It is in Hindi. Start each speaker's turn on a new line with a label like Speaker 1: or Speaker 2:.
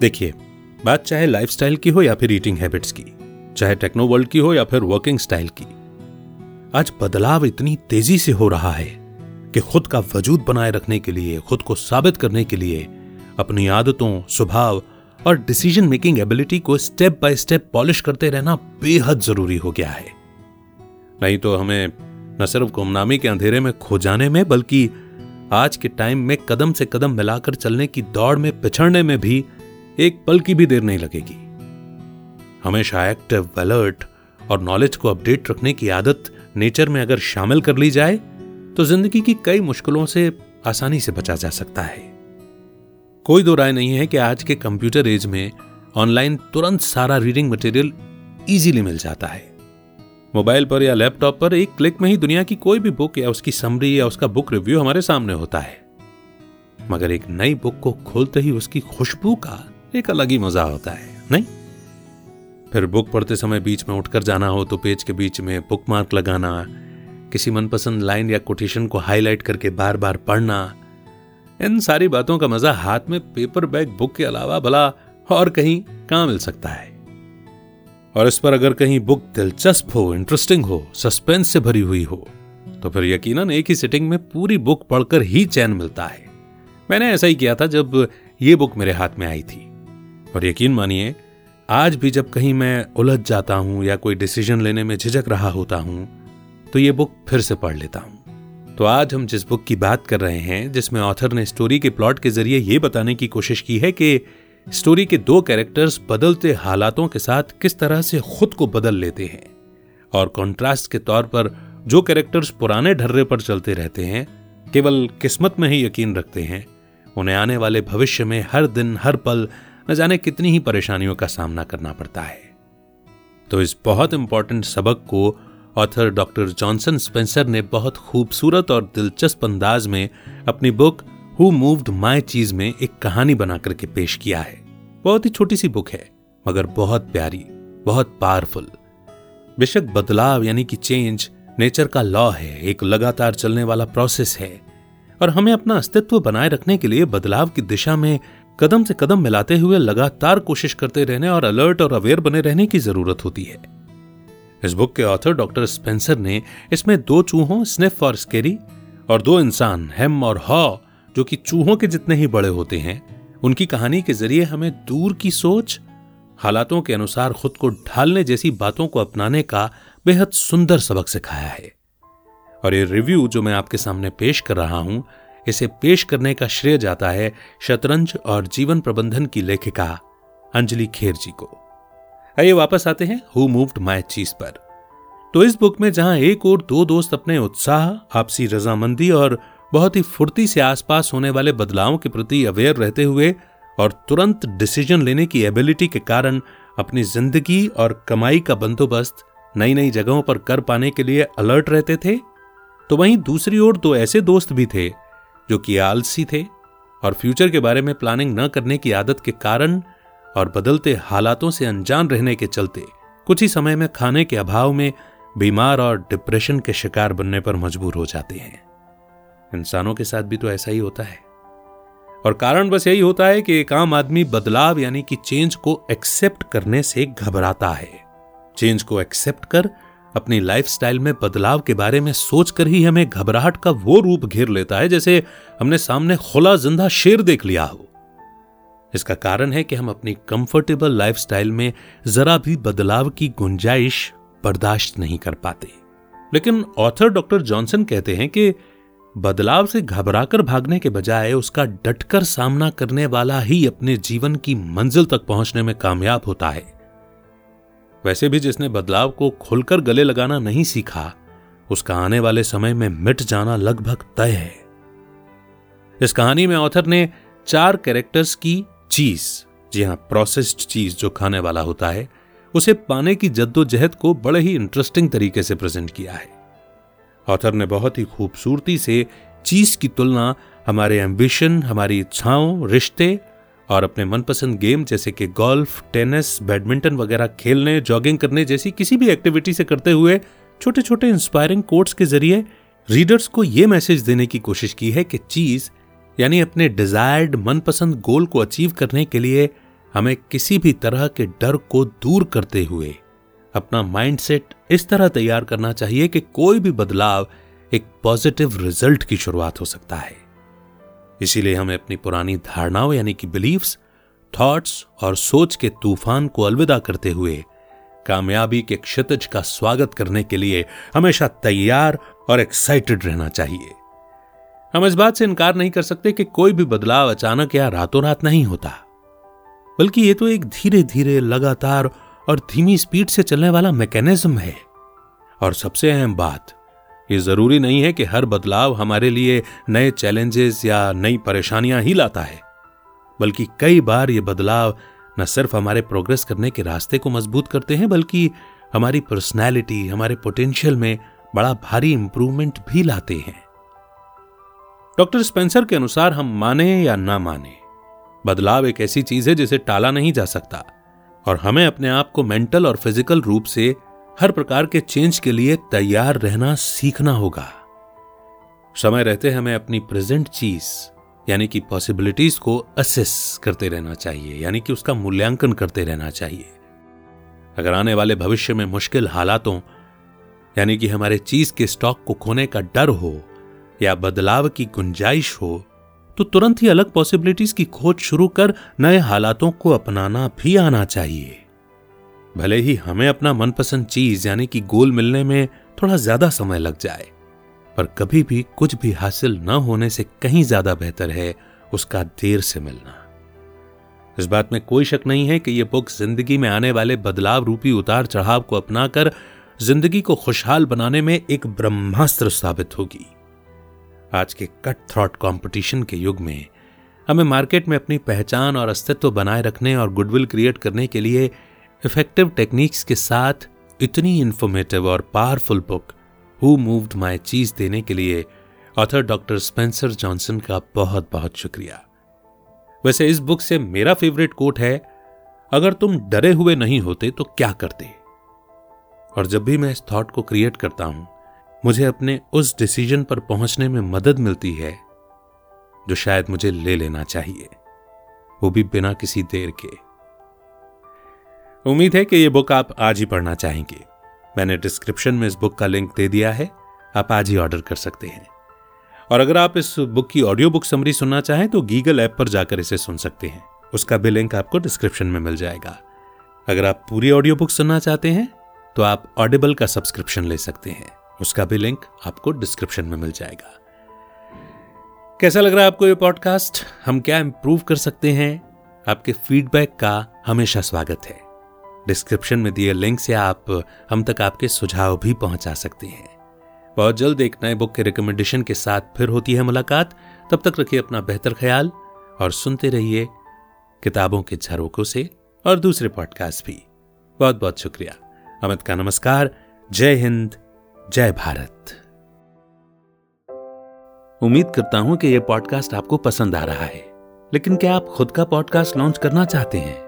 Speaker 1: देखिए, बात चाहे लाइफस्टाइल की हो या फिर ईटिंग हैबिट्स की, चाहे टेक्नो वर्ल्ड की हो या फिर वर्किंग स्टाइल की, आज बदलाव इतनी तेज़ी से हो रहा है कि खुद का वजूद बनाए रखने के लिए, खुद को साबित करने के लिए, अपनी आदतों, स्वभाव और डिसीज़न मेकिंग एबिलिटी को स्टेप बाय स्टेप पॉलिश करते रहना बेहद ज़रूरी हो गया है। नहीं तो हमें न सिर्फ़ गुमनामी के अंधेरे में खो जाने में, बल्कि आज के टाइम में कदम से कदम मिलाकर चलने की दौड़ में, पिछड़ने में भी एक पल की भी देर नहीं लगेगी। हमेशा एक्टिव अलर्ट और नॉलेज को अपडेट रखने की आदत नेचर में अगर शामिल कर ली जाए तो ज़िंदगी की कई मुश्किलों से आसानी से बचा जा सकता है। कोई दो राय नहीं है कि आज के कंप्यूटर एज में ऑनलाइन तुरंत सारा रीडिंग मटेरियल इजीली मिल जाता है। मोबाइल पर या लैपटॉप पर एक क्लिक में ही दुनिया की कोई भी बुक या उसकी समरी या उसका बुक रिव्यू हमारे सामने होता है। मगर एक नई बुक को खोलते ही उसकी खुशबू का एक अलग ही मज़ा होता है, नहीं? फिर बुक पढ़ते समय बीच में उठकर जाना हो तो पेज के बीच में बुक मार्क लगाना, किसी मनपसंद लाइन या कोटेशन को हाईलाइट करके बार बार पढ़ना, इन सारी बातों का मज़ा हाथ में पेपर बैग बुक के अलावा भला और कहीं कहाँ मिल सकता है। और इस पर अगर कहीं बुक दिलचस्प हो इंटरेस्टिंग हो सस्पेंस से भरी हुई हो तो फिर यकीनन एक ही सिटिंग में पूरी बुक पढ़कर ही चैन मिलता है। मैंने ऐसा ही किया था जब ये बुक मेरे हाथ में आई थी। और यकीन मानिए, आज भी जब कहीं मैं उलझ जाता हूँ या कोई डिसीज़न लेने में झिझक रहा होता हूँ तो ये बुक फिर से पढ़ लेता हूँ। तो आज हम जिस बुक की बात कर रहे हैं, जिसमें ऑथर ने स्टोरी के प्लॉट के ज़रिए ये बताने की कोशिश की है कि स्टोरी के दो कैरेक्टर्स बदलते हालातों के साथ किस तरह से खुद को बदल लेते हैं और कॉन्ट्रास्ट के तौर पर जो कैरेक्टर्स पुराने ढर्रे पर चलते रहते हैं, केवल किस्मत में ही यकीन रखते हैं। उन्हें आने वाले भविष्य में हर दिन, हर पल न जाने कितनी ही परेशानियों का सामना करना पड़ता है। तो इस बहुत इंपॉर्टेंट सबक को ऑथर डॉक्टर जॉनसन स्पेंसर ने बहुत खूबसूरत और दिलचस्प अंदाज में अपनी book who moved my cheese में एक कहानी बनाकर के पेश किया है। बहुत ही छोटी सी बुक है, मगर बहुत प्यारी, बहुत पावरफुल बेशक बदलाव यानी कि चेंज नेचर का लॉ है, एक लगातार चलने वाला प्रोसेस है, और हमें अपना अस्तित्व बनाए रखने के लिए बदलाव की दिशा में कदम से कदम मिलाते हुए लगातार कोशिश करते रहने और अलर्ट और अवेयर बने रहने की ज़रूरत होती है। इस बुक के ऑथर डॉक्टर स्पेंसर ने इसमें दो चूहों, स्निफ और स्केरी, और दो इंसान, हेम और हॉ, जो कि चूहों के जितने ही बड़े होते हैं, उनकी कहानी के ज़रिए हमें दूर की सोच, हालातों के अनुसार खुद को ढालने जैसी बातों को अपनाने का बेहद सुंदर सबक सिखाया है। और ये रिव्यू जो मैं आपके सामने पेश कर रहा हूँ इसे पेश करने का श्रेय जाता है शतरंज और जीवन प्रबंधन की लेखिका अंजलि खेर जी को। आइए वापस आते हैं हु मूव्ड माई चीज़ पर। तो इस बुक में जहाँ एक और दो दोस्त अपने उत्साह, आपसी रजामंदी और बहुत ही फुर्ती से आसपास होने वाले बदलावों के प्रति अवेयर रहते हुए और तुरंत डिसीज़न लेने की एबिलिटी के कारण अपनी ज़िंदगी और कमाई का बंदोबस्त नई नई जगहों पर कर पाने के लिए अलर्ट रहते थे तो वहीं दूसरी ओर दो ऐसे दोस्त भी थे जो कि आलसी थे और फ्यूचर के बारे में प्लानिंग न करने की आदत के कारण और बदलते हालातों से अनजान रहने के चलते कुछ ही समय में खाने के अभाव में बीमार और डिप्रेशन के शिकार बनने पर मजबूर हो जाते हैं। इंसानों के साथ भी तो ऐसा ही होता है। और कारण बस यही होता है कि एक आम आदमी बदलाव यानी कि चेंज को एक्सेप्ट करने से घबराता है। चेंज को एक्सेप्ट कर अपनी लाइफस्टाइल में बदलाव के बारे में सोचकर ही हमें घबराहट का वो रूप घेर लेता है जैसे हमने सामने खुला ज़िंदा शेर देख लिया हो। इसका कारण है कि हम अपनी कंफर्टेबल लाइफस्टाइल में जरा भी बदलाव की गुंजाइश बर्दाश्त नहीं कर पाते। लेकिन ऑथर डॉक्टर जॉनसन कहते हैं कि बदलाव से घबराकर भागने के बजाय उसका डटकर सामना करने वाला ही अपने जीवन की मंजिल तक पहुँचने में कामयाब होता है। वैसे भी जिसने बदलाव को खुलकर गले लगाना नहीं सीखा, उसका आने वाले समय में मिट जाना लगभग तय है। इस कहानी में ऑथर ने चार कैरेक्टर्स की चीज़, जी हाँ प्रोसेस्ड चीज़ जो खाने वाला होता है, उसे पाने की जद्दोजहद को बड़े ही इंटरेस्टिंग तरीके से प्रेजेंट किया है। ऑथर ने बहुत ही खूबसूरती से चीज़ की तुलना, हमारे एम्बिशन, हमारी इच्छाओं, रिश्ते और अपने मनपसंद गेम जैसे कि गोल्फ, टेनिस, बैडमिंटन वगैरह खेलने, जॉगिंग करने जैसी किसी भी एक्टिविटी से करते हुए छोटे छोटे इंस्पायरिंग कोट्स के ज़रिए रीडर्स को यह मैसेज देने की कोशिश की है कि चीज़, यानी अपने डिजायर्ड मनपसंद गोल को अचीव करने के लिए हमें किसी भी तरह के डर को दूर करते हुए अपना माइंडसेट इस तरह तैयार करना चाहिए कि कोई भी बदलाव एक पॉजिटिव रिज़ल्ट की शुरुआत हो सकता है। इसीलिए हमें अपनी पुरानी धारणाओं यानी कि बिलीव्स थॉट्स और सोच के तूफ़ान को अलविदा करते हुए, कामयाबी के क्षितिज का स्वागत करने के लिए हमेशा तैयार और एक्साइटेड रहना चाहिए। हम इस बात से इनकार नहीं कर सकते कि कोई भी बदलाव अचानक या रातों रात नहीं होता, बल्कि ये तो एक धीरे धीरे लगातार और धीमी स्पीड से चलने वाला मैकेनिज्म है। और सबसे अहम बात ये ज़रूरी नहीं है कि हर बदलाव हमारे लिए नए चैलेंजेस या नई परेशानियाँ ही लाता है, बल्कि कई बार ये बदलाव न सिर्फ़ हमारे प्रोग्रेस करने के रास्ते को मज़बूत करते हैं, बल्कि हमारी पर्सनैलिटी, हमारे पोटेंशियल में बड़ा भारी इंप्रूवमेंट भी लाते हैं। डॉक्टर स्पेंसर के अनुसार हम माने या ना माने, बदलाव एक ऐसी चीज़ है जिसे टाला नहीं जा सकता, और हमें अपने आप को मेंटल और फ़िज़िकल रूप से हर प्रकार के चेंज के लिए तैयार रहना सीखना होगा। समय रहते हमें अपनी प्रेजेंट चीज़, यानी कि पॉसिबिलिटीज को असेस करते रहना चाहिए, यानी कि उसका मूल्यांकन करते रहना चाहिए। अगर आने वाले भविष्य में मुश्किल हालातों, यानी कि हमारे चीज़ के स्टॉक को खोने का डर हो, या बदलाव की गुंजाइश हो तो तुरंत ही अलग पॉसिबिलिटीज की खोज शुरू कर नए हालातों को अपनाना भी आना चाहिए। भले ही हमें अपना मनपसंद चीज़, यानी कि गोल मिलने में थोड़ा ज़्यादा समय लग जाए, पर कभी भी कुछ भी हासिल न होने से कहीं ज़्यादा बेहतर है उसका देर से मिलना। इस बात में कोई शक नहीं है कि यह बुक ज़िंदगी में आने वाले बदलाव रूपी उतार चढ़ाव को अपनाकर ज़िंदगी को खुशहाल बनाने में एक ब्रह्मास्त्र साबित होगी। आज के कट थ्रॉट कंपटीशन के युग में हमें मार्केट में अपनी पहचान और अस्तित्व बनाए रखने और गुडविल क्रिएट करने के लिए इफ़ेक्टिव टेक्निक्स के साथ इतनी इंफॉर्मेटिव और powerful book who moved my cheese देने के लिए ऑथर डॉक्टर स्पेंसर जॉनसन का बहुत बहुत शुक्रिया। वैसे इस बुक से मेरा फेवरेट कोट है, अगर तुम डरे हुए नहीं होते तो क्या करते? और जब भी मैं इस थॉट को क्रिएट करता हूँ, मुझे अपने उस डिसीज़न पर पहुँचने में मदद मिलती है, जो शायद मुझे ले लेना चाहिए। वो भी बिना किसी देर के। उम्मीद है कि ये बुक आप आज ही पढ़ना चाहेंगे। मैंने डिस्क्रिप्शन में इस बुक का लिंक दे दिया है। आप आज ही ऑर्डर कर सकते हैं। और अगर आप इस बुक की ऑडियो बुक समरी सुनना चाहें तो गीगल ऐप पर जाकर इसे सुन सकते हैं। उसका भी लिंक आपको डिस्क्रिप्शन में मिल जाएगा। अगर आप पूरी ऑडियो बुक सुनना चाहते हैं तो आप ऑडिबल का सब्सक्रिप्शन ले सकते हैं। उसका भी लिंक आपको डिस्क्रिप्शन में मिल जाएगा। कैसा लग रहा है आपको ये पॉडकास्ट? हम क्या इंप्रूव कर सकते हैं? आपके फीडबैक का हमेशा स्वागत है। डिस्क्रिप्शन में दिए लिंक से आप, हम तक आपके सुझाव भी पहुँचा सकते हैं। बहुत जल्द एक नए बुक के रिकमेंडेशन के साथ फिर होती है मुलाकात। तब तक रखिए अपना बेहतर ख्याल और सुनते रहिए किताबों के झरोकों से और दूसरे पॉडकास्ट भी। बहुत बहुत शुक्रिया। अमित का नमस्कार। जय हिंद, जय भारत। उम्मीद करता हूँ कि यह पॉडकास्ट आपको पसंद आ रहा है। लेकिन क्या आप खुद का पॉडकास्ट लॉन्च करना चाहते हैं?